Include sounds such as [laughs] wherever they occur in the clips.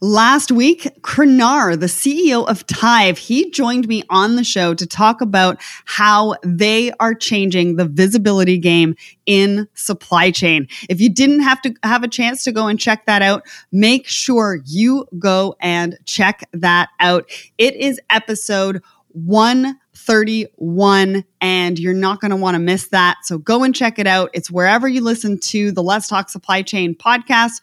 Last week, Krenar, the CEO of Tive, he joined me on the show to talk about how they are changing the visibility game in supply chain. If you didn't have to have a chance to go and check that out, make sure you go and check that out. It is episode 131 and you're not going to want to miss that. So go and check it out. It's wherever you listen to the Let's Talk Supply Chain podcast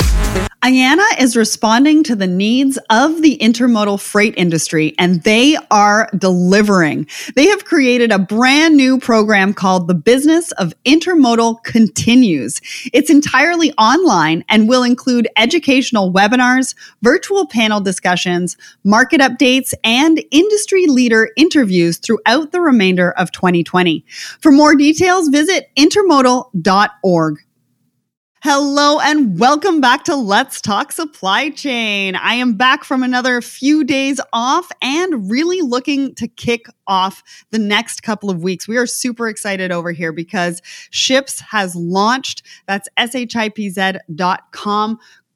IANA is responding to the needs of the intermodal freight industry and they are delivering. They have created a brand new program called The Business of Intermodal Continues. It's entirely online and will include educational webinars, virtual panel discussions, market updates, and industry leader interviews throughout the remainder of 2020. For more details, visit intermodal.org. Hello and welcome back to Let's Talk Supply Chain. I am back from another few days off and really looking to kick off the next couple of weeks. We are super excited over here because Shipz has launched. That's shipz.com.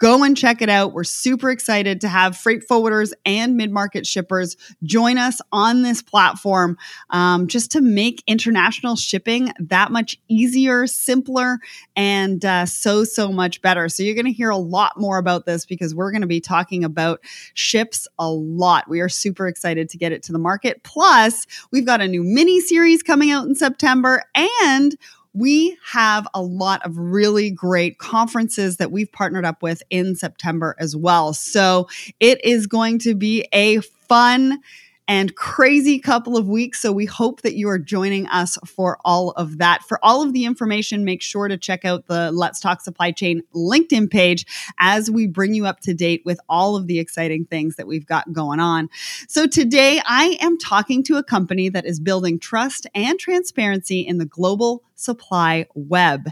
Go and check it out. We're super excited to have freight forwarders and mid market shippers join us on this platform um, just to make international shipping that much easier, simpler, and uh, so, so much better. So, you're going to hear a lot more about this because we're going to be talking about Shipz a lot. We are super excited to get it to the market. Plus, we've got a new mini series coming out in September and we have a lot of really great conferences that we've partnered up with in September as well. So it is going to be a fun and crazy couple of weeks. So we hope that you are joining us for all of that. For all of the information, make sure to check out the Let's Talk Supply Chain LinkedIn page as we bring you up to date with all of the exciting things that we've got going on. So today I am talking to a company that is building trust and transparency in the global supply web.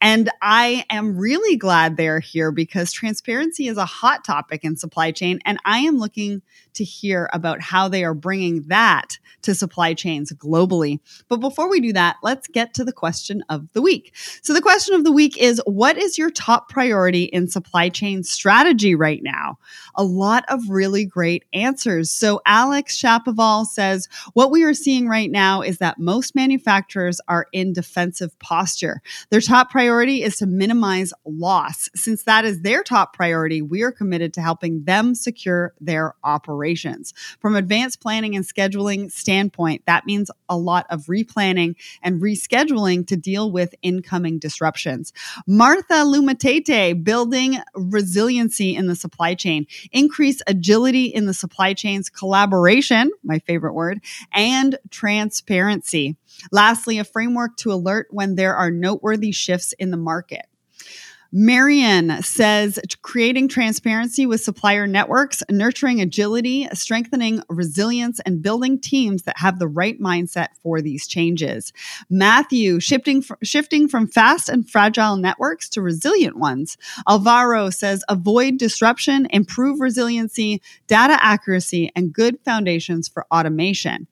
And I am really glad they're here because transparency is a hot topic in supply chain. And I am looking to hear about how they are bringing that to supply chains globally. But before we do that, let's get to the question of the week. So the question of the week is what is your top priority in supply chain strategy right now? A lot of really great answers. So Alex Shapoval says, what we are seeing right now is that most manufacturers are in defense defensive posture. Their top priority is to minimize loss. Since that is their top priority, we are committed to helping them secure their operations. From advanced planning and scheduling standpoint, that means a lot of replanning and rescheduling to deal with incoming disruptions. Martha Lumatete, building resiliency in the supply chain, increase agility in the supply chain's collaboration, my favorite word, and transparency. Lastly, a framework to alert when there are noteworthy shifts in the market. Marion says creating transparency with supplier networks, nurturing agility, strengthening resilience, and building teams that have the right mindset for these changes. Matthew, shifting, shifting from fast and fragile networks to resilient ones. Alvaro says avoid disruption, improve resiliency, data accuracy, and good foundations for automation.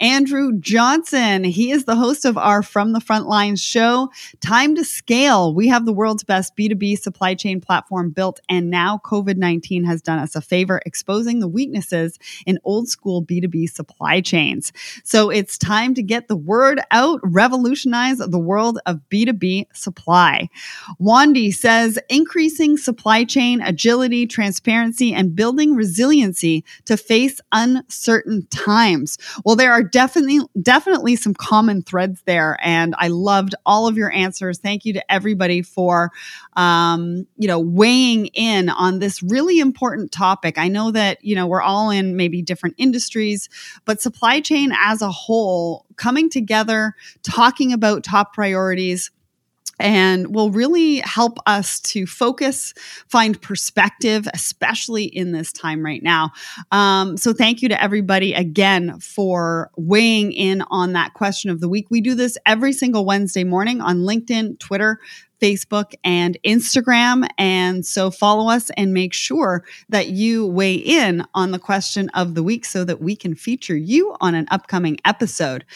Andrew Johnson, he is the host of our From the Front Lines show, Time to Scale. We have the world's best B2B supply chain platform built, and now COVID 19 has done us a favor exposing the weaknesses in old school B2B supply chains. So it's time to get the word out, revolutionize the world of B2B supply. Wandy says increasing supply chain agility, transparency, and building resiliency to face uncertain times. Well, well, there are definitely definitely some common threads there, and I loved all of your answers. Thank you to everybody for um, you know weighing in on this really important topic. I know that you know we're all in maybe different industries, but supply chain as a whole coming together, talking about top priorities and will really help us to focus, find perspective, especially in this time right now. Um, so, thank you to everybody again for weighing in on that question of the week. We do this every single Wednesday morning on LinkedIn, Twitter, Facebook, and Instagram. And so follow us and make sure that you weigh in on the question of the week so that we can feature you on an upcoming episode.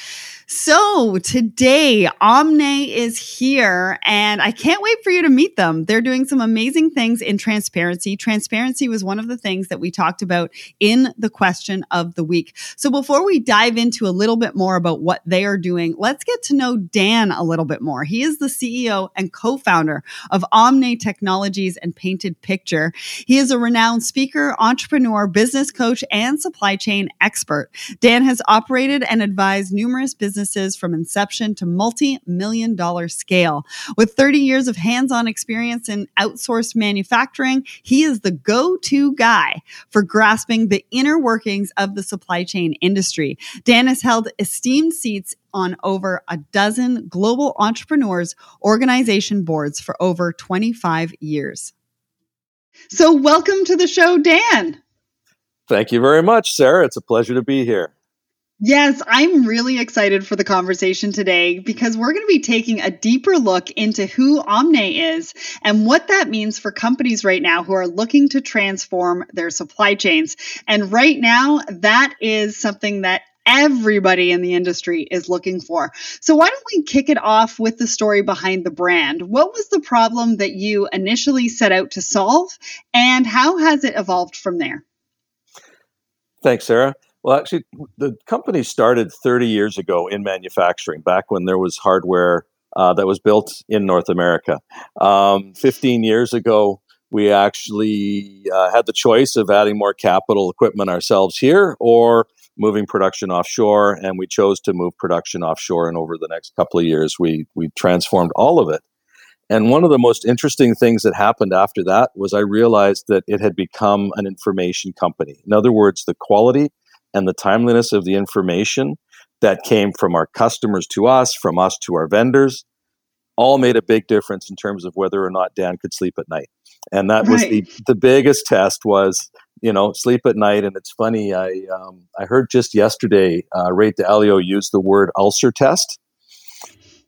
So today, Omne is here, and I can't wait for you to meet them. They're doing some amazing things in transparency. Transparency was one of the things that we talked about in the question of the week. So before we dive into a little bit more about what they are doing, let's get to know Dan a little bit more. He is the CEO and co founder of Omne Technologies and Painted Picture. He is a renowned speaker, entrepreneur, business coach, and supply chain expert. Dan has operated and advised numerous businesses from inception to multi million dollar scale. With 30 years of hands on experience in outsourced manufacturing, he is the go to guy for grasping the inner workings of the supply chain industry. Dan has held esteemed seats on over a dozen global entrepreneurs organization boards for over 25 years. So, welcome to the show, Dan. Thank you very much, Sarah. It's a pleasure to be here. Yes, I'm really excited for the conversation today because we're going to be taking a deeper look into who Omne is and what that means for companies right now who are looking to transform their supply chains. And right now, that is something that everybody in the industry is looking for. So, why don't we kick it off with the story behind the brand? What was the problem that you initially set out to solve, and how has it evolved from there? Thanks, Sarah. Well, actually, the company started 30 years ago in manufacturing, back when there was hardware uh, that was built in North America. Um, 15 years ago, we actually uh, had the choice of adding more capital equipment ourselves here or moving production offshore, and we chose to move production offshore. And over the next couple of years, we we transformed all of it. And one of the most interesting things that happened after that was I realized that it had become an information company. In other words, the quality and the timeliness of the information that came from our customers to us, from us to our vendors, all made a big difference in terms of whether or not Dan could sleep at night. And that right. was the, the biggest test was, you know, sleep at night. And it's funny, I, um, I heard just yesterday uh, Ray Dalio use the word ulcer test.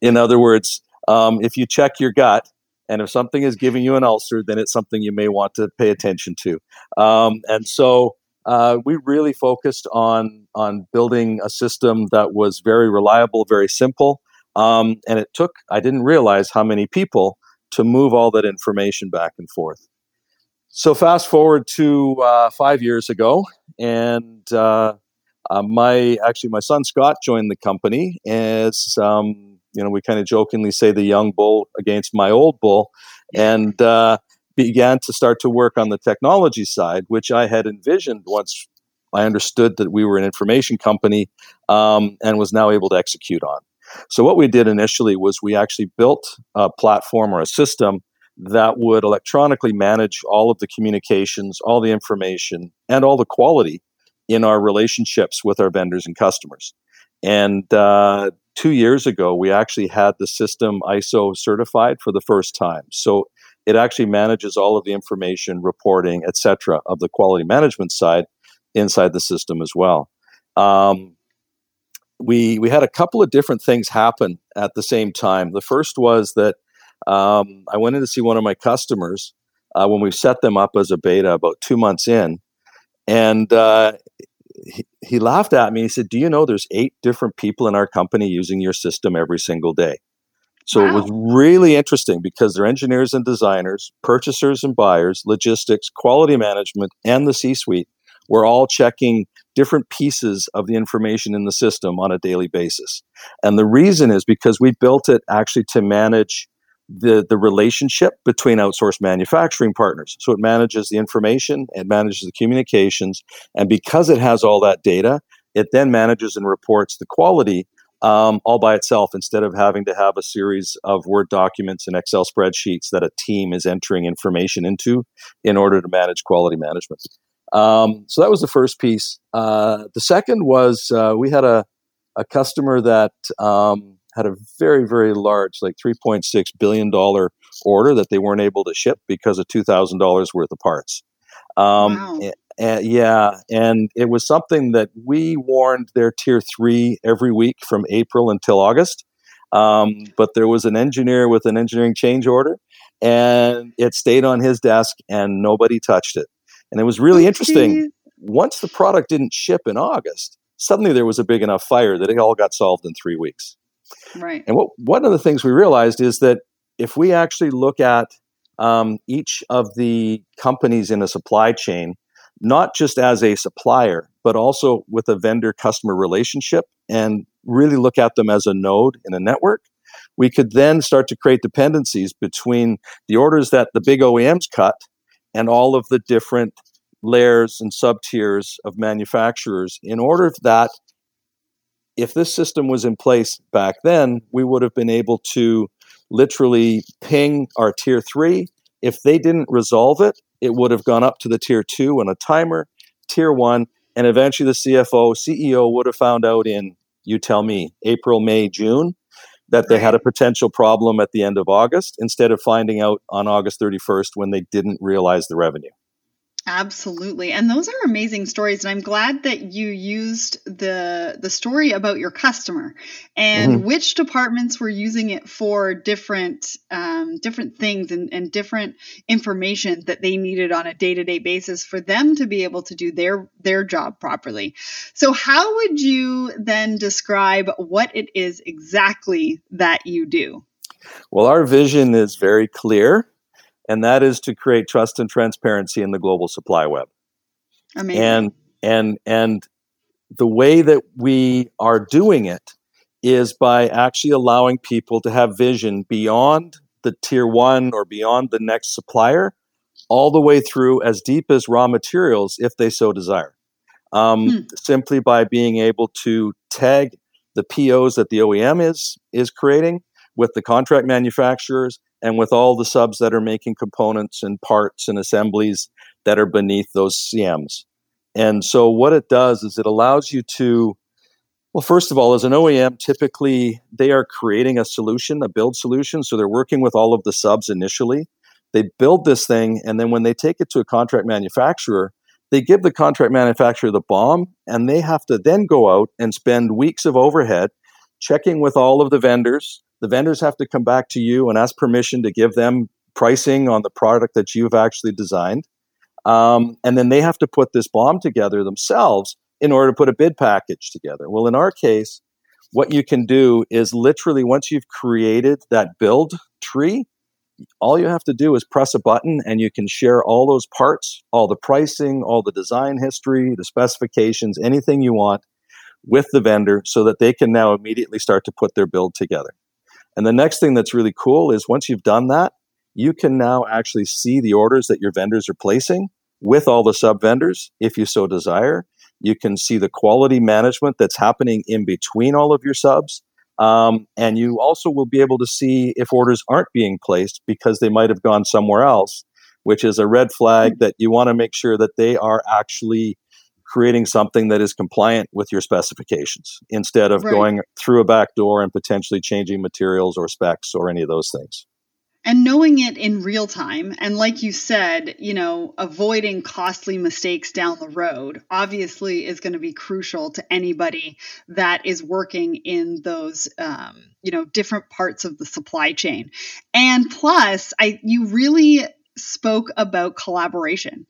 In other words, um, if you check your gut, and if something is giving you an ulcer, then it's something you may want to pay attention to. Um, and so uh, we really focused on on building a system that was very reliable, very simple, um, and it took. I didn't realize how many people to move all that information back and forth. So fast forward to uh, five years ago, and uh, uh my actually my son Scott joined the company as um, you know we kind of jokingly say the young bull against my old bull, and uh, began to start to work on the technology side, which I had envisioned once I understood that we were an information company um, and was now able to execute on. So, what we did initially was we actually built a platform or a system that would electronically manage all of the communications, all the information, and all the quality in our relationships with our vendors and customers. And uh, two years ago, we actually had the system ISO certified for the first time. So it actually manages all of the information, reporting, etc., of the quality management side inside the system as well. Um, we we had a couple of different things happen at the same time. The first was that um, I went in to see one of my customers uh, when we set them up as a beta about two months in, and uh, he, he laughed at me. He said, "Do you know there's eight different people in our company using your system every single day?" So wow. it was really interesting because they're engineers and designers, purchasers and buyers, logistics, quality management, and the C suite were all checking different pieces of the information in the system on a daily basis. And the reason is because we built it actually to manage the, the relationship between outsourced manufacturing partners. So it manages the information, it manages the communications, and because it has all that data, it then manages and reports the quality um, all by itself instead of having to have a series of Word documents and Excel spreadsheets that a team is entering information into in order to manage quality management. Um, so that was the first piece. Uh, the second was uh, we had a, a customer that um, had a very, very large, like $3.6 billion order that they weren't able to ship because of $2,000 worth of parts. Um, wow. and, yeah, and it was something that we warned their tier three every week from April until August. Um, but there was an engineer with an engineering change order, and it stayed on his desk, and nobody touched it. And it was really interesting. Once the product didn't ship in August, suddenly there was a big enough fire that it all got solved in three weeks. Right. And what one of the things we realized is that if we actually look at um, each of the companies in a supply chain, not just as a supplier, but also with a vendor customer relationship, and really look at them as a node in a network, we could then start to create dependencies between the orders that the big OEMs cut and all of the different layers and sub tiers of manufacturers in order that if this system was in place back then, we would have been able to literally ping our tier three. If they didn't resolve it, it would have gone up to the tier two and a timer, tier one, and eventually the CFO, CEO would have found out in, you tell me, April, May, June, that they had a potential problem at the end of August instead of finding out on August 31st when they didn't realize the revenue. Absolutely. And those are amazing stories and I'm glad that you used the the story about your customer and mm-hmm. which departments were using it for different um, different things and, and different information that they needed on a day-to-day basis for them to be able to do their their job properly. So how would you then describe what it is exactly that you do? Well, our vision is very clear and that is to create trust and transparency in the global supply web. Amazing. And and and the way that we are doing it is by actually allowing people to have vision beyond the tier one or beyond the next supplier, all the way through as deep as raw materials if they so desire. Um, hmm. Simply by being able to tag the POs that the OEM is is creating with the contract manufacturers and with all the subs that are making components and parts and assemblies that are beneath those CMs. And so what it does is it allows you to well first of all as an OEM typically they are creating a solution, a build solution, so they're working with all of the subs initially. They build this thing and then when they take it to a contract manufacturer, they give the contract manufacturer the BOM, and they have to then go out and spend weeks of overhead checking with all of the vendors the vendors have to come back to you and ask permission to give them pricing on the product that you've actually designed. Um, and then they have to put this BOM together themselves in order to put a bid package together. Well, in our case, what you can do is literally once you've created that build tree, all you have to do is press a button and you can share all those parts, all the pricing, all the design history, the specifications, anything you want with the vendor so that they can now immediately start to put their build together. And the next thing that's really cool is once you've done that, you can now actually see the orders that your vendors are placing with all the sub vendors if you so desire. You can see the quality management that's happening in between all of your subs. Um, and you also will be able to see if orders aren't being placed because they might have gone somewhere else, which is a red flag that you want to make sure that they are actually creating something that is compliant with your specifications instead of right. going through a back door and potentially changing materials or specs or any of those things. And knowing it in real time and like you said you know avoiding costly mistakes down the road obviously is going to be crucial to anybody that is working in those um, you know different parts of the supply chain. And plus i you really spoke about collaboration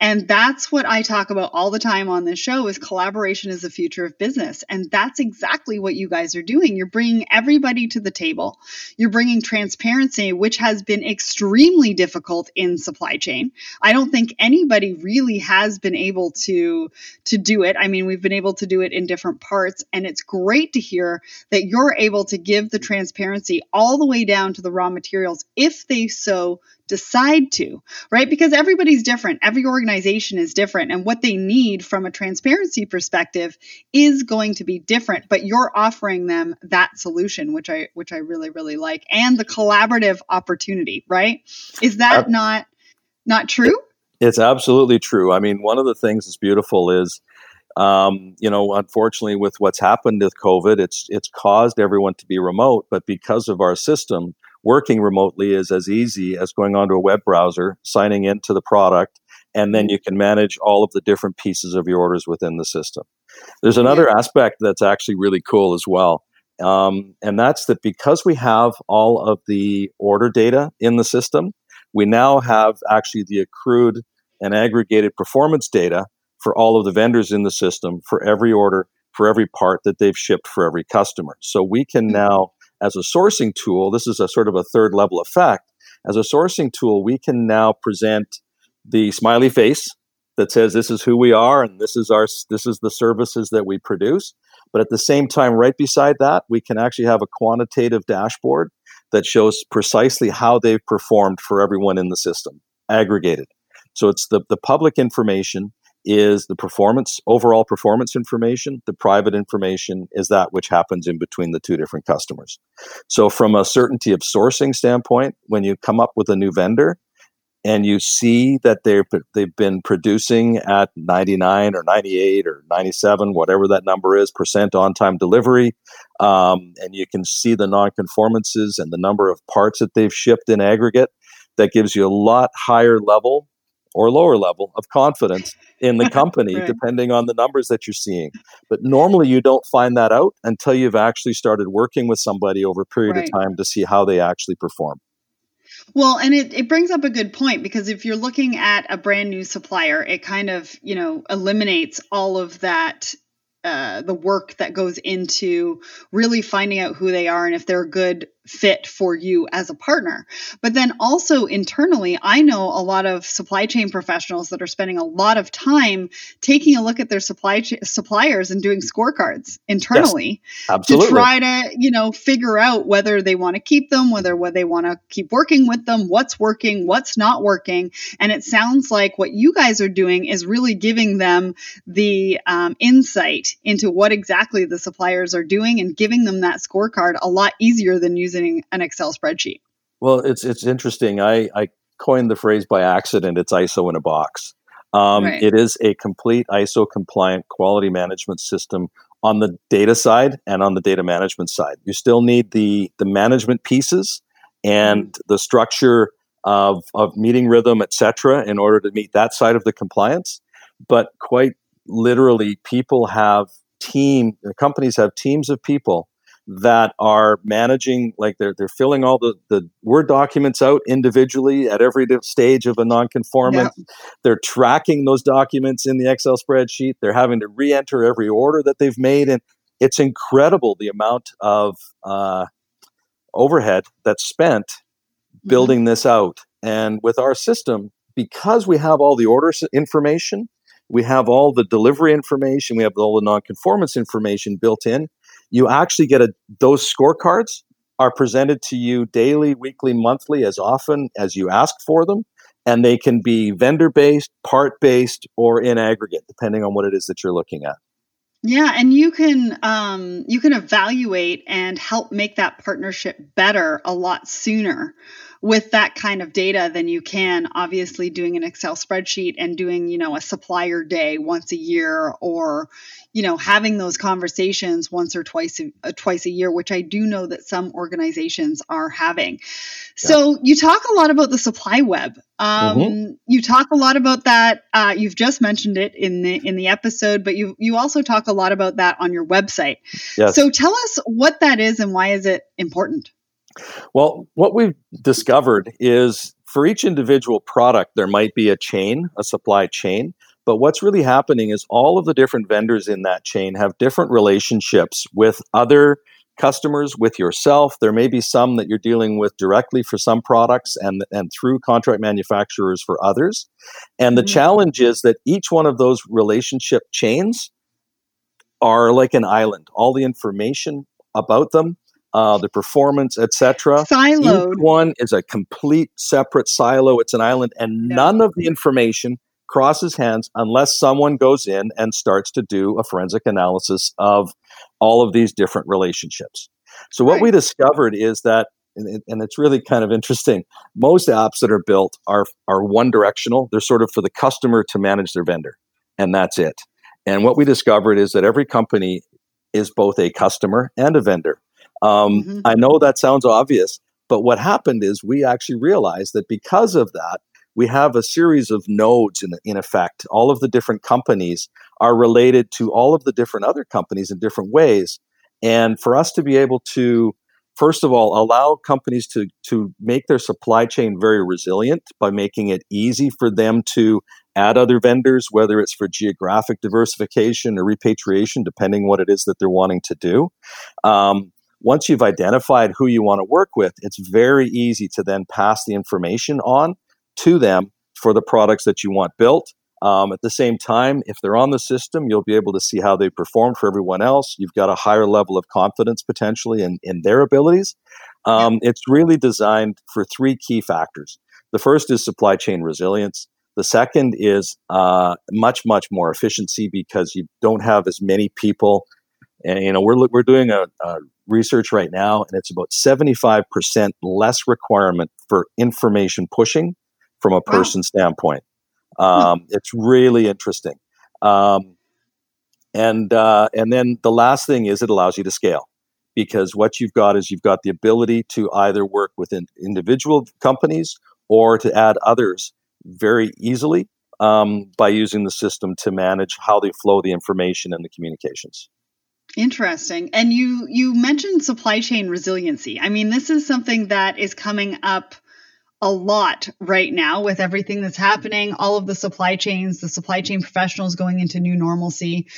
and that's what I talk about all the time on this show is collaboration is the future of business. And that's exactly what you guys are doing. You're bringing everybody to the table. You're bringing transparency, which has been extremely difficult in supply chain. I don't think anybody really has been able to to do it. I mean, we've been able to do it in different parts and it's great to hear that you're able to give the transparency all the way down to the raw materials if they so decide to, right? Because everybody's different. Every organization is different and what they need from a transparency perspective is going to be different, but you're offering them that solution, which I which I really really like and the collaborative opportunity, right? Is that uh, not not true? It's absolutely true. I mean, one of the things that's beautiful is Um, you know, unfortunately, with what's happened with COVID, it's it's caused everyone to be remote. But because of our system, working remotely is as easy as going onto a web browser, signing into the product, and then you can manage all of the different pieces of your orders within the system. There's another yeah. aspect that's actually really cool as well. Um, and that's that because we have all of the order data in the system, we now have actually the accrued and aggregated performance data for all of the vendors in the system for every order, for every part that they've shipped for every customer. So we can mm-hmm. now, as a sourcing tool, this is a sort of a third level effect. As a sourcing tool, we can now present the smiley face that says this is who we are and this is our this is the services that we produce but at the same time right beside that we can actually have a quantitative dashboard that shows precisely how they've performed for everyone in the system aggregated so it's the, the public information is the performance, overall performance information. The private information is that which happens in between the two different customers. So, from a certainty of sourcing standpoint, when you come up with a new vendor and you see that they've, they've been producing at 99 or 98 or 97, whatever that number is, percent on time delivery, um, and you can see the nonconformances and the number of parts that they've shipped in aggregate, that gives you a lot higher level or lower level of confidence in the [laughs] company, right. depending on the numbers that you're seeing. But normally you don't find that out until you've actually started working with somebody over a period right. of time to see how they actually perform. Well, and it, it brings up a good point because if you're looking at a brand new supplier, it kind of, you know, eliminates all of that uh, the work that goes into really finding out who they are and if they're a good fit for you as a partner. But then also internally, I know a lot of supply chain professionals that are spending a lot of time taking a look at their supply ch- suppliers and doing scorecards internally yes, to try to, you know, figure out whether they want to keep them, whether, whether they want to keep working with them, what's working, what's not working. And it sounds like what you guys are doing is really giving them the um, insight into what exactly the suppliers are doing and giving them that scorecard a lot easier than using using an Excel spreadsheet? Well, it's it's interesting. I, I coined the phrase by accident. It's ISO in a box. Um, right. It is a complete ISO compliant quality management system on the data side and on the data management side. You still need the the management pieces and mm-hmm. the structure of, of meeting rhythm, etc., in order to meet that side of the compliance. But quite literally, people have team companies have teams of people that are managing like they're they're filling all the the word documents out individually at every stage of a nonconformance yeah. they're tracking those documents in the excel spreadsheet they're having to re-enter every order that they've made and it's incredible the amount of uh, overhead that's spent mm-hmm. building this out and with our system because we have all the order information we have all the delivery information we have all the nonconformance information built in you actually get a those scorecards are presented to you daily, weekly, monthly, as often as you ask for them. And they can be vendor based, part based, or in aggregate, depending on what it is that you're looking at. Yeah, and you can um, you can evaluate and help make that partnership better a lot sooner with that kind of data than you can obviously doing an Excel spreadsheet and doing you know a supplier day once a year or you know having those conversations once or twice a, uh, twice a year which i do know that some organizations are having yeah. so you talk a lot about the supply web um, mm-hmm. you talk a lot about that uh, you've just mentioned it in the in the episode but you you also talk a lot about that on your website yes. so tell us what that is and why is it important well what we've discovered is for each individual product there might be a chain a supply chain but what's really happening is all of the different vendors in that chain have different relationships with other customers, with yourself. There may be some that you're dealing with directly for some products and, and through contract manufacturers for others. And the mm-hmm. challenge is that each one of those relationship chains are like an island. All the information about them uh, the performance, etc. Siloed. Each one is a complete separate silo. It's an island, and yeah. none of the information crosses hands unless someone goes in and starts to do a forensic analysis of all of these different relationships. So, what right. we discovered is that, and, and it's really kind of interesting, most apps that are built are, are one directional. They're sort of for the customer to manage their vendor, and that's it. And what we discovered is that every company is both a customer and a vendor. Um, mm-hmm. I know that sounds obvious, but what happened is we actually realized that because of that, we have a series of nodes in, in effect. All of the different companies are related to all of the different other companies in different ways. And for us to be able to, first of all, allow companies to, to make their supply chain very resilient by making it easy for them to add other vendors, whether it's for geographic diversification or repatriation, depending what it is that they're wanting to do. Um, once you've identified who you want to work with, it's very easy to then pass the information on to them for the products that you want built. Um, at the same time, if they're on the system, you'll be able to see how they perform for everyone else. You've got a higher level of confidence potentially in, in their abilities. Um. It's really designed for three key factors. The first is supply chain resilience. The second is uh, much, much more efficiency because you don't have as many people. And you know, we're we're doing a, a research right now, and it's about seventy five percent less requirement for information pushing from a person wow. standpoint. Um, It's really interesting. Um, and uh, and then the last thing is it allows you to scale because what you've got is you've got the ability to either work within individual companies or to add others very easily um, by using the system to manage how they flow the information and the communications. Interesting. And you you mentioned supply chain resiliency. I mean, this is something that is coming up a lot right now with everything that's happening, all of the supply chains, the supply chain professionals going into new normalcy.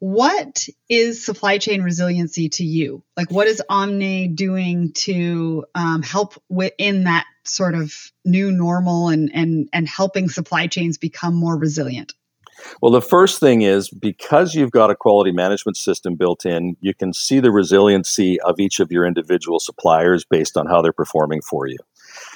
What is supply chain resiliency to you? Like, what is Omne doing to um, help within that sort of new normal and and and helping supply chains become more resilient? Well, the first thing is because you've got a quality management system built in, you can see the resiliency of each of your individual suppliers based on how they're performing for you.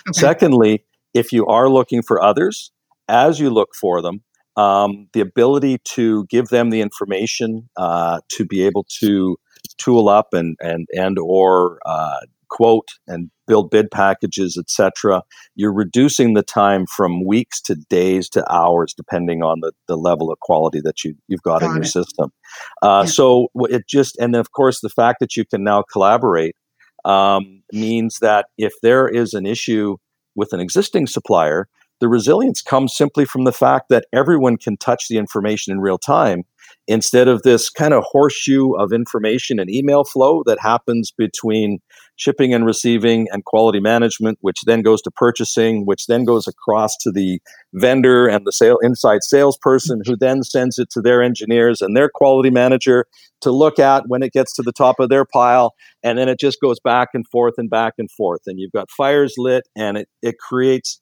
Okay. Secondly, if you are looking for others, as you look for them, um, the ability to give them the information uh, to be able to tool up and and and or uh, quote and build bid packages, etc. You're reducing the time from weeks to days to hours, depending on the, the level of quality that you you've got, got in your it. system. Uh, yeah. So it just and of course the fact that you can now collaborate um, means that if there is an issue with an existing supplier, the resilience comes simply from the fact that everyone can touch the information in real time instead of this kind of horseshoe of information and email flow that happens between shipping and receiving and quality management, which then goes to purchasing, which then goes across to the vendor and the sale inside salesperson who then sends it to their engineers and their quality manager to look at when it gets to the top of their pile. And then it just goes back and forth and back and forth. And you've got fires lit and it, it creates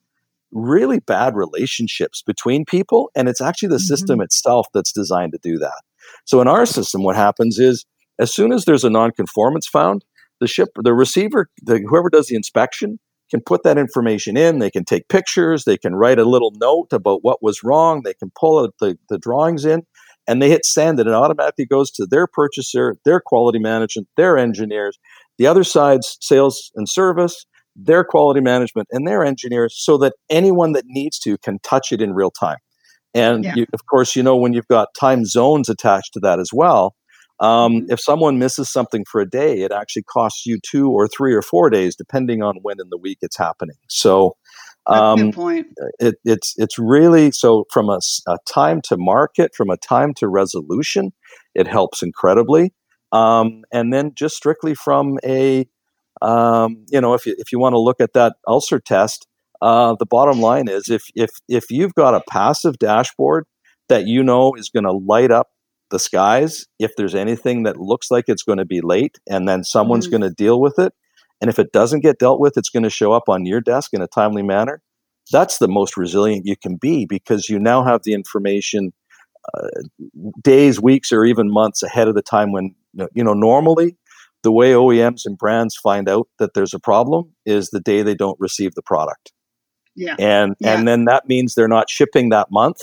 really bad relationships between people. And it's actually the mm-hmm. system itself that's designed to do that. So in our system, what happens is as soon as there's a nonconformance found, the ship, the receiver, the, whoever does the inspection can put that information in. They can take pictures. They can write a little note about what was wrong. They can pull out the, the drawings in and they hit send and it automatically goes to their purchaser, their quality management, their engineers, the other side's sales and service, their quality management and their engineers so that anyone that needs to can touch it in real time. And yeah. you, of course, you know, when you've got time zones attached to that as well, um, mm-hmm. if someone misses something for a day, it actually costs you two or three or four days, depending on when in the week it's happening. So, um, it, it's it's really so from a, a, time to market, from a time to resolution, it helps incredibly. Um, and then just strictly from a um, you know, if you, if you want to look at that ulcer test, uh, the bottom line is if if if you've got a passive dashboard that you know is going to light up the skies if there's anything that looks like it's going to be late, and then someone's mm-hmm. going to deal with it, and if it doesn't get dealt with, it's going to show up on your desk in a timely manner. That's the most resilient you can be because you now have the information uh, days, weeks, or even months ahead of the time when you know normally the way OEMs and brands find out that there's a problem is the day they don't receive the product. Yeah. And yeah. and then that means they're not shipping that month.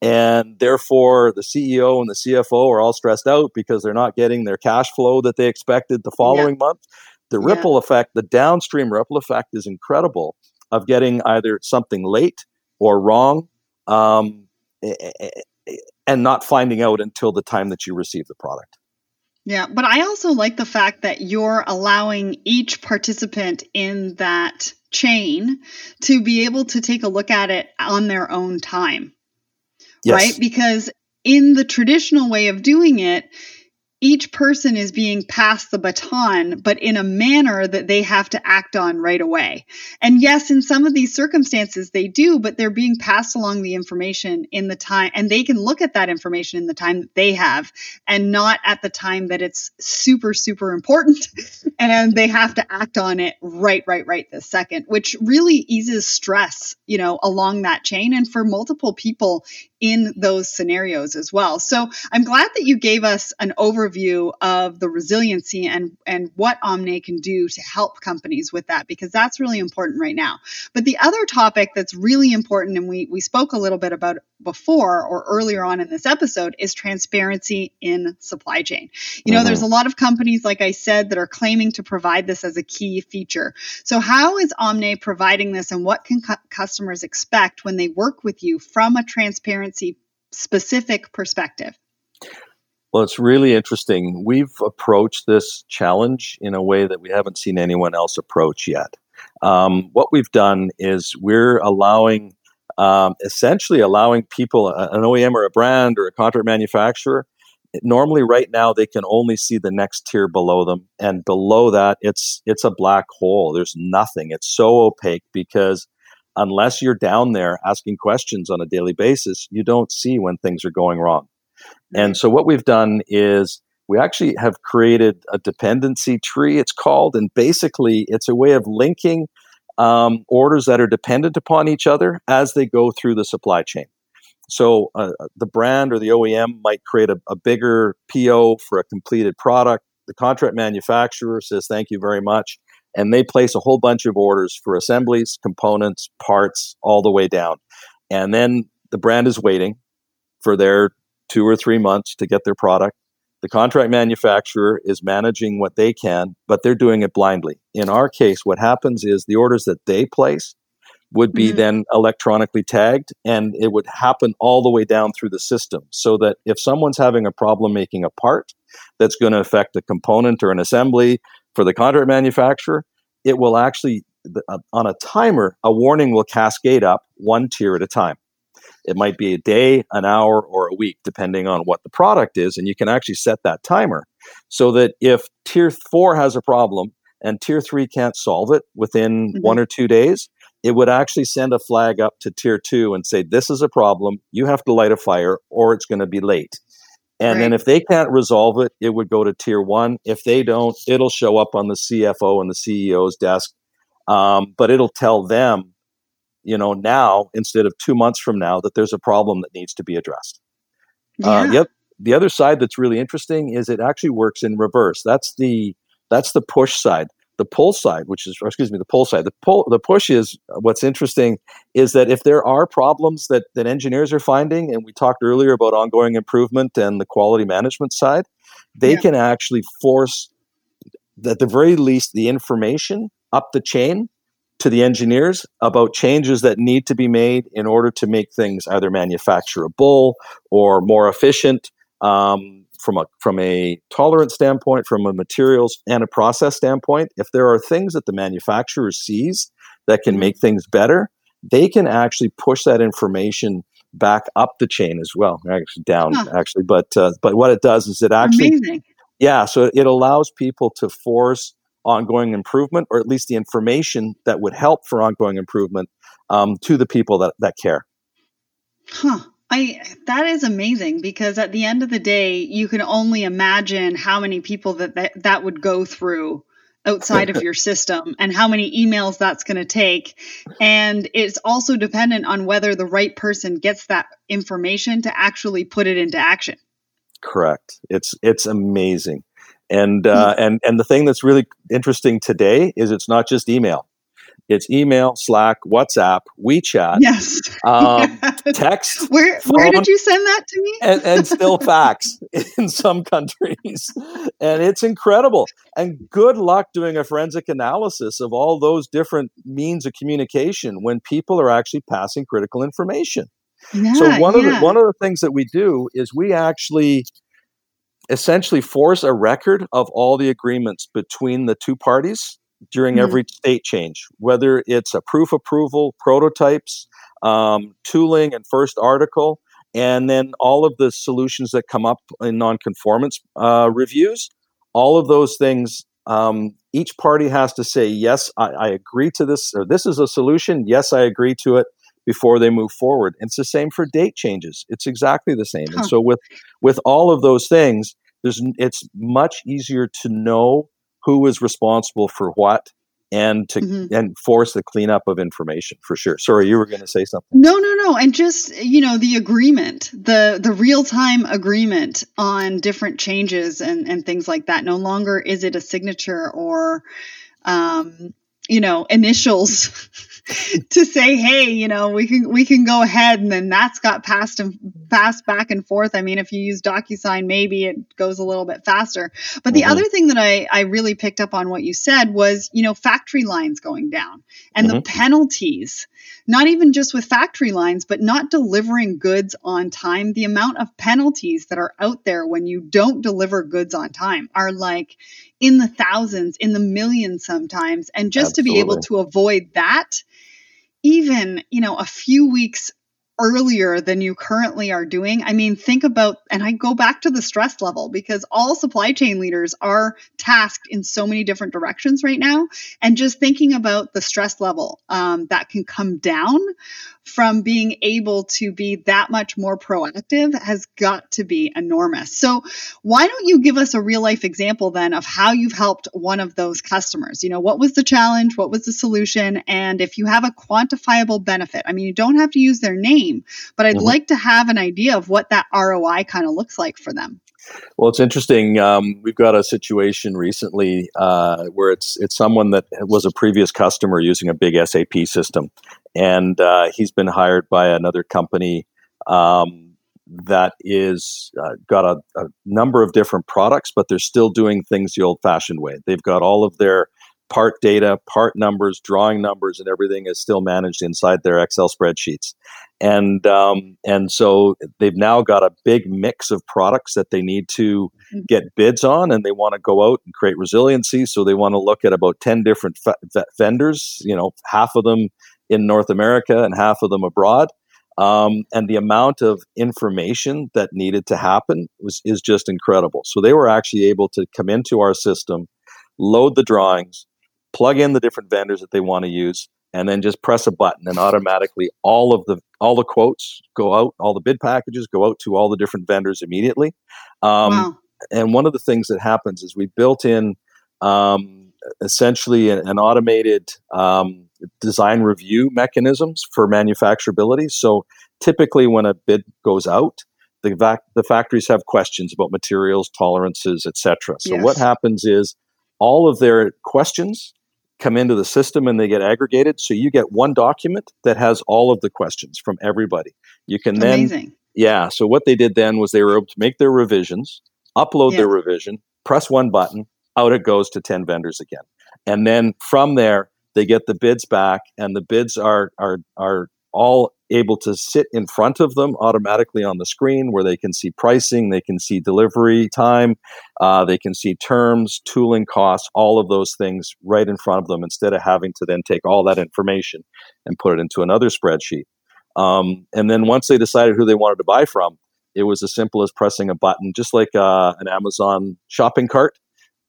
And therefore the CEO and the CFO are all stressed out because they're not getting their cash flow that they expected the following yeah. month. The ripple yeah. effect, the downstream ripple effect is incredible of getting either something late or wrong. Um, eh, eh, eh, and not finding out until the time that you receive the product. Yeah, but I also like the fact that you're allowing each participant in that chain to be able to take a look at it on their own time. Yes. Right? Because in the traditional way of doing it, each person is being passed the baton, but in a manner that they have to act on right away. And yes, in some of these circumstances they do, but they're being passed along the information in the time, and they can look at that information in the time that they have and not at the time that it's super, super important. [laughs] and they have to act on it right, right, right this second, which really eases stress, you know, along that chain. And for multiple people, in those scenarios as well. So I'm glad that you gave us an overview of the resiliency and, and what Omne can do to help companies with that, because that's really important right now. But the other topic that's really important, and we, we spoke a little bit about before or earlier on in this episode, is transparency in supply chain. You know, mm-hmm. there's a lot of companies, like I said, that are claiming to provide this as a key feature. So how is Omne providing this and what can cu- customers expect when they work with you from a transparency specific perspective? Well, it's really interesting. We've approached this challenge in a way that we haven't seen anyone else approach yet. Um, what we've done is we're allowing, um, essentially allowing people, an OEM or a brand or a contract manufacturer, normally right now they can only see the next tier below them, and below that it's it's a black hole. There's nothing. It's so opaque because unless you're down there asking questions on a daily basis, you don't see when things are going wrong. And so what we've done is we actually have created a dependency tree, it's called, and basically it's a way of linking um, orders that are dependent upon each other as they go through the supply chain. So uh, the brand or the OEM might create a, a bigger PO for a completed product. The contract manufacturer says, Thank you very much and they place a whole bunch of orders for assemblies, components, parts, all the way down. And then the brand is waiting for their two or three months to get their product. The contract manufacturer is managing what they can, but they're doing it blindly. In our case, what happens is the orders that they place would be mm-hmm. then electronically tagged and it would happen all the way down through the system so that if someone's having a problem making a part that's going to affect a component or an assembly for the contract manufacturer, it will actually, uh, on a timer, a warning will cascade up one tier at a time. It might be a day, an hour, or a week, depending on what the product is. And you can actually set that timer so that if tier four has a problem and tier three can't solve it within mm-hmm. one or two days, it would actually send a flag up to tier two and say, This is a problem. You have to light a fire or it's going to be late. And right. then if they can't resolve it, it would go to tier one. If they don't, it'll show up on the CFO and the CEO's desk. Um, but it'll tell them, you know, now instead of two months from now that there's a problem that needs to be addressed. Uh, yeah. Uh, the, the other side that's really interesting is it actually works in reverse. That's the that's the push side the pull side, which is, excuse me, the pull side. The pull, the push is what's interesting is that if there are problems that that engineers are finding, and we talked earlier about ongoing improvement and the quality management side, they yeah. can actually force, at the very least, the information up the chain to the engineers about changes that need to be made in order to make things either manufacturable or more efficient. Um, from a from a tolerance standpoint, from a materials and a process standpoint, if there are things that the manufacturer sees that can make things better, they can actually push that information back up the chain as well, actually down huh. actually. But uh, but what it does is it actually Amazing. yeah, so it allows people to force ongoing improvement, or at least the information that would help for ongoing improvement um, to the people that that care. Huh. I that is amazing because at the end of the day, you can only imagine how many people that that, that would go through outside of [laughs] your system and how many emails that's going to take and it's also dependent on whether the right person gets that information to actually put it into action correct it's it's amazing and uh, hmm. and and the thing that's really interesting today is it's not just email it's email, Slack, WhatsApp, WeChat, yes, [laughs] um, text. Where phone, where did you send that to me? and, and still [laughs] fax in some countries, and it's incredible. And good luck doing a forensic analysis of all those different means of communication when people are actually passing critical information. Yeah, so one yeah. of the one of the things that we do is we actually essentially force a record of all the agreements between the two parties during mm-hmm. every state change, whether it's a proof approval, prototypes, um, tooling, and first article, and then all of the solutions that come up in nonconformance uh, reviews. All of those things, um, each party has to say, yes, I, I agree to this, or this is a solution. Yes, I agree to it before they move forward. It's the same for date changes. It's exactly the same. Huh. And so with with all of those things, there's it's much easier to know who is responsible for what and to mm-hmm. and force the cleanup of information for sure. Sorry, you were going to say something. No, no, no. And just you know the agreement, the the real time agreement on different changes and and things like that. No longer is it a signature or um, you know initials [laughs] to say hey you know we can we can go ahead and then that's got passed and passed back and forth i mean if you use docusign maybe it goes a little bit faster but the mm-hmm. other thing that i i really picked up on what you said was you know factory lines going down and mm-hmm. the penalties not even just with factory lines but not delivering goods on time the amount of penalties that are out there when you don't deliver goods on time are like in the thousands, in the millions sometimes. And just Absolutely. to be able to avoid that, even, you know, a few weeks earlier than you currently are doing. I mean, think about, and I go back to the stress level because all supply chain leaders are tasked in so many different directions right now. And just thinking about the stress level um, that can come down from being able to be that much more proactive has got to be enormous. So, why don't you give us a real life example then of how you've helped one of those customers? You know, what was the challenge? What was the solution? And if you have a quantifiable benefit, I mean, you don't have to use their name, but I'd mm-hmm. like to have an idea of what that ROI kind of looks like for them. Well, it's interesting. Um, we've got a situation recently uh, where it's it's someone that was a previous customer using a big SAP system, and uh, he's been hired by another company um, that is uh, got a, a, number of different products, but they're still doing things the old-fashioned way. They've got all of their part data, part numbers, drawing numbers, and everything is still managed inside their Excel spreadsheets. And um, and so they've now got a big mix of products that they need to mm-hmm. get bids on, and they want to go out and create resiliency. So they want to look at about ten different vendors. You know, half of them in North America and half of them abroad. Um, and the amount of information that needed to happen was is just incredible. So they were actually able to come into our system, load the drawings, plug in the different vendors that they want to use, and then just press a button, and automatically all of the all the quotes go out, all the bid packages go out to all the different vendors immediately. Um, wow. And one of the things that happens is we built in um, essentially an, an automated um, design review mechanisms for manufacturability. So typically, when a bid goes out, the, vac- the factories have questions about materials, tolerances, etc. So yes. what happens is all of their questions come into the system and they get aggregated. So you get one document that has all of the questions from everybody. You can then, Amazing. yeah. So what they did then was they were able to make their revisions, upload yeah. their revision, press one button, out it goes to 10 vendors again. And then from there, they get the bids back and the bids are, are, are all able to sit in front of them automatically on the screen where they can see pricing, they can see delivery time, uh, they can see terms, tooling costs, all of those things right in front of them instead of having to then take all that information and put it into another spreadsheet. Um, and then once they decided who they wanted to buy from, it was as simple as pressing a button, just like uh, an Amazon shopping cart.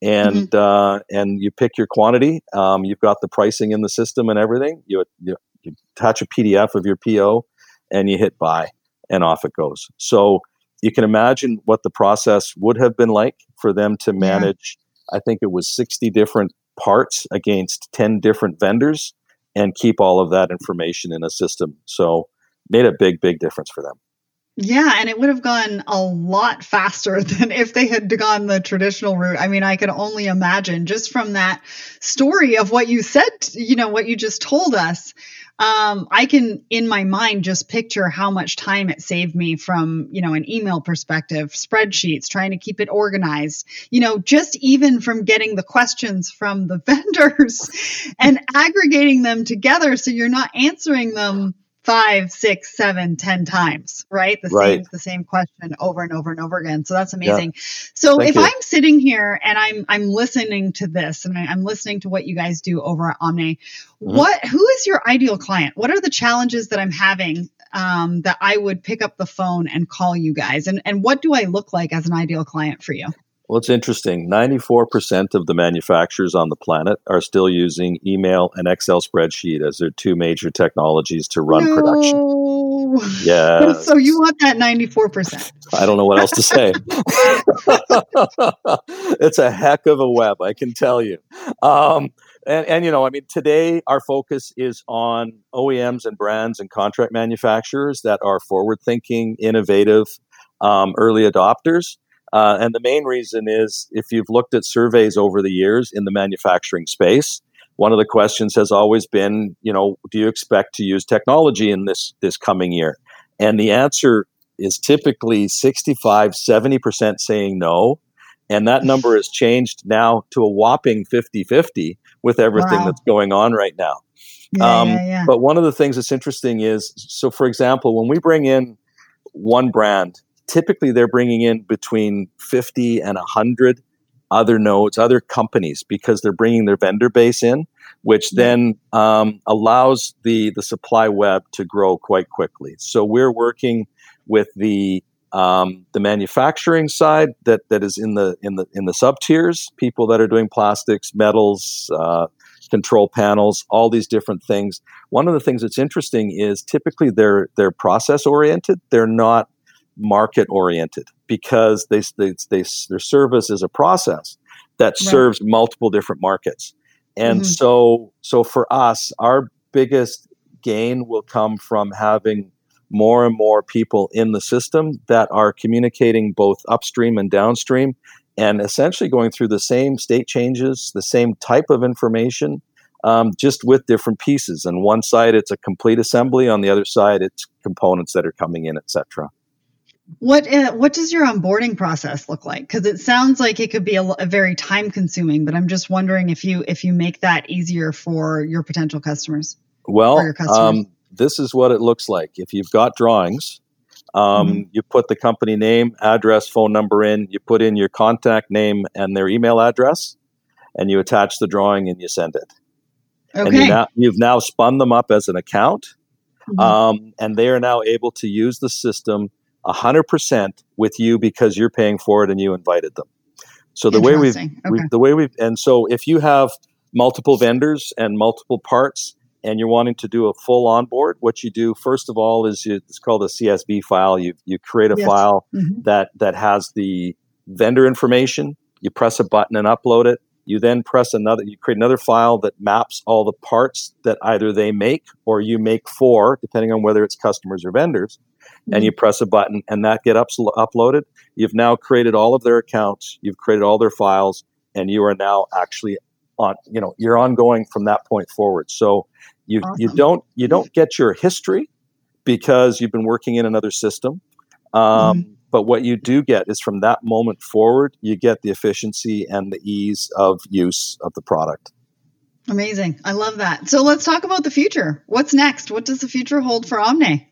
And mm-hmm. uh, and you pick your quantity. Um, you've got the pricing in the system and everything. You, you you attach a PDF of your PO and you hit buy and off it goes. So you can imagine what the process would have been like for them to manage, yeah. I think it was 60 different parts against 10 different vendors and keep all of that information in a system. So made a big, big difference for them. Yeah, and it would have gone a lot faster [laughs] than if they had gone the traditional route. I mean, I could only imagine just from that story of what you said, you know, what you just told us um, I can, in my mind, just picture how much time it saved me from, you know, an email perspective, spreadsheets, trying to keep it organized, you know, just even from getting the questions from the [laughs] vendors and aggregating them together so you're not answering them five, six, seven, ten times, right? The Right. same the same question over and over and over again. So that's amazing. So Thank if you. I'm sitting here and I'm I'm listening to this and I'm listening to what you guys do over at Omne, Mhm. what who is your ideal client? What are the challenges that I'm having um, that I would pick up the phone and call you guys? And and what do I look like as an ideal client for you? Well, it's interesting. 94% of the manufacturers on the planet are still using email and Excel spreadsheet as their two major technologies to run production. Yeah. [laughs] so you want that 94%. I don't know what else to say. [laughs] it's a heck of a web, I can tell you. Um, and, and, you know, I mean, today our focus is on OEMs and brands and contract manufacturers that are forward thinking, innovative, um, early adopters. Uh, and the main reason is if you've looked at surveys over the years in the manufacturing space, one of the questions has always been, you know, do you expect to use technology in this this coming year? And the answer is typically 65, 70% saying no. And that number has changed now to a whopping 50 50 with everything Wow. that's going on right now. Yeah, Um, yeah, yeah. But one of the things that's interesting is so, for example, when we bring in one brand, typically they're bringing in between 50 and 100 other nodes, other companies, because they're bringing their vendor base in, which then um, allows the, the supply web to grow quite quickly. So we're working with the um, the manufacturing side that, that is in the in the in the sub tiers, people that are doing plastics, metals, uh, control panels, all these different things. One of the things that's interesting is typically they're they're process oriented. They're not market oriented because they, they, they their service is a process that Right. serves multiple different markets. And Mhm. so so for us, our biggest gain will come from having more and more people in the system that are communicating both upstream and downstream and essentially going through the same state changes, the same type of information, um, just with different pieces. And one side, it's a complete assembly. On the other side, it's components that are coming in, etc. What uh, what does your onboarding process look like? Because it sounds like it could be a, a very time consuming, but I'm just wondering if you if you make that easier for your potential customers. Well, your customers. um, this is what it looks like. If you've got drawings, um, Mhm. you put the company name, address, phone number in, you put in your contact name and their email address, and you attach the drawing and you send it. And you Okay. now, you've now spun them up as an account, Mhm. um, and they are now able to use the system 100% with you because you're paying for it and you invited them. So the way we've Interesting. we, the way we've and so if you have multiple vendors and multiple parts and you're wanting to do a full onboard what you do first of all is you, it's called a csv file you you create a Yes. file Mhm. that that has the vendor information you press a button and upload it you then press another you create another file that maps all the parts that either they make or you make for depending on whether it's customers or vendors and you press a button and that get ups- uploaded you've now created all of their accounts you've created all their files and you are now actually on you know you're ongoing from that point forward so you you don't you don't get your history because you've been working in another system um, Mm-hmm. but what you do get is from that moment forward you get the efficiency and the ease of use of the product Amazing. I love that. So let's talk about the future. What's next? What does the future hold for Omne?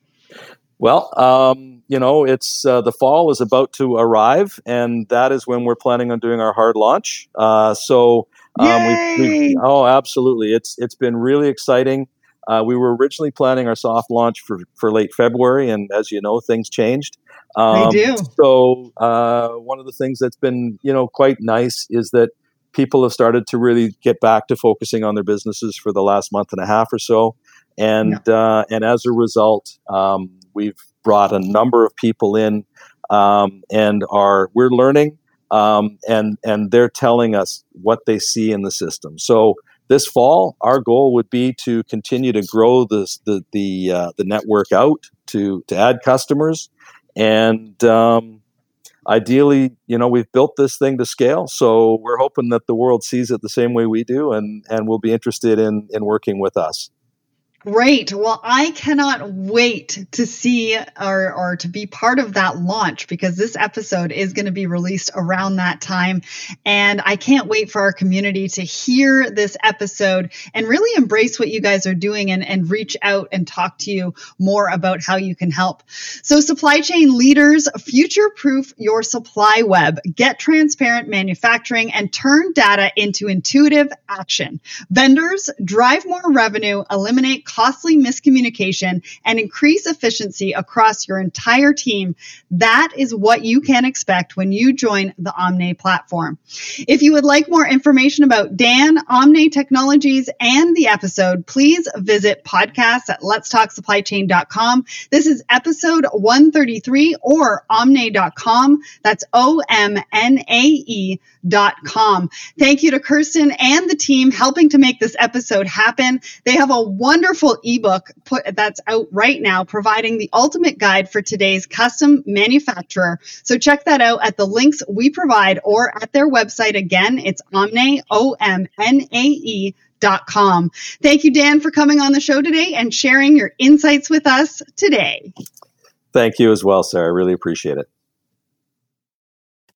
Well, um, you know, it's uh, the fall is about to arrive, and that is when we're planning on doing our hard launch. Uh, so, um, we've, we've, oh, absolutely, it's it's been really exciting. Uh, we were originally planning our soft launch for, for late February, and as you know, things changed. Um, do. So, uh, one of the things that's been you know quite nice is that people have started to really get back to focusing on their businesses for the last month and a half or so, and uh, and as a result, um, we've brought a number of people in, um, and are we're learning, um, and and they're telling us what they see in the system. So this fall, our goal would be to continue to grow this, the the uh, the network out to to add customers, and um, ideally, you know, we've built this thing to scale. So we're hoping that the world sees it the same way we do, and and will be interested in in working with us. Great. Well, I cannot wait to see or, or to be part of that launch because this episode is going to be released around that time. And I can't wait for our community to hear this episode and really embrace what you guys are doing and, and reach out and talk to you more about how you can help. So, supply chain leaders, future proof your supply web, get transparent manufacturing, and turn data into intuitive action. Vendors drive more revenue, eliminate costly miscommunication, and increase efficiency across your entire team. That is what you can expect when you join the Omne platform. If you would like more information about Dan, Omne Technologies, and the episode, please visit podcasts at letstalksupplychain.com. This is episode 133 or omne.com. That's O M N A E dot com. Thank you to Kirsten and the team helping to make this episode happen. They have a wonderful ebook put that's out right now, providing the ultimate guide for today's custom manufacturer. So check that out at the links we provide or at their website. Again, it's Omne, O M N A E dot com. Thank you, Dan, for coming on the show today and sharing your insights with us today. Thank you as well, Sarah. I really appreciate it.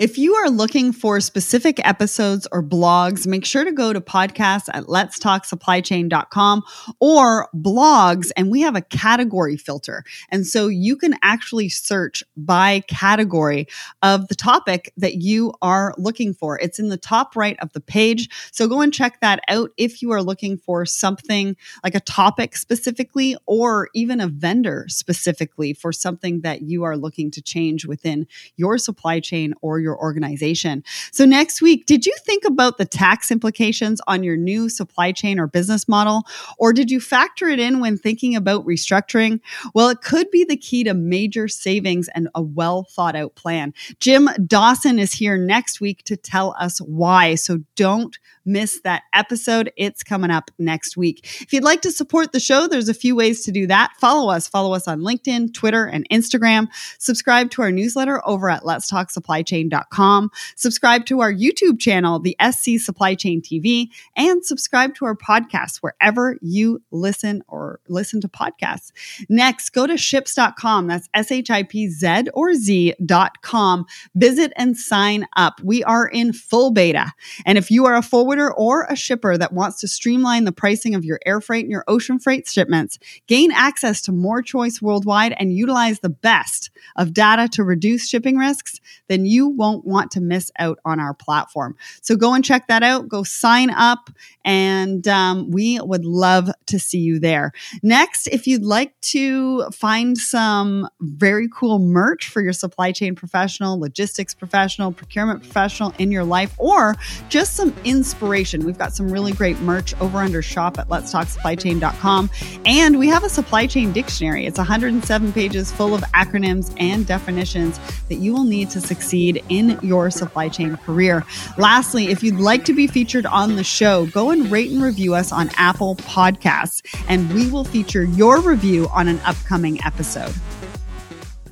If you are looking for specific episodes or blogs, make sure to go to podcasts at letstalksupplychain.com or blogs, and we have a category filter. And so you can actually search by category of the topic that you are looking for. It's in the top right of the page. So go and check that out if you are looking for something like a topic specifically, or even a vendor specifically for something that you are looking to change within your supply chain or your your organization. So, next week, did you think about the tax implications on your new supply chain or business model? Or did you factor it in when thinking about restructuring? Well, it could be the key to major savings and a well thought out plan. Jim Dawson is here next week to tell us why. So, don't miss that episode. It's coming up next week. If you'd like to support the show, there's a few ways to do that. Follow us. Follow us on LinkedIn, Twitter, and Instagram. Subscribe to our newsletter over at letstalksupplychain.com. Subscribe to our YouTube channel, the SC Supply Chain TV, and subscribe to our podcast wherever you listen or listen to podcasts. Next, go to shipz.com. That's S H I P Z or Z.com. Visit and sign up. We are in full beta. And if you are a forwarder, forwarder or a shipper that wants to streamline the pricing of your air freight and your ocean freight shipments, gain access to more choice worldwide, and utilize the best of data to reduce shipping risks, then you won't want to miss out on our platform. So go and check that out. Go sign up, and um, we would love to see you there. Next, if you'd like to find some very cool merch for your supply chain professional, logistics professional, procurement professional in your life, or just some inspiration inspiration. We've got some really great merch over under shop at letstalksupplychain.com. And we have a supply chain dictionary. It's 107 pages full of acronyms and definitions that you will need to succeed in your supply chain career. Lastly, if you'd like to be featured on the show, go and rate and review us on Apple Podcasts, and we will feature your review on an upcoming episode.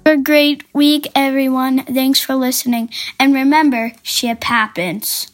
A great week, everyone. Thanks for listening. And remember, ship happens.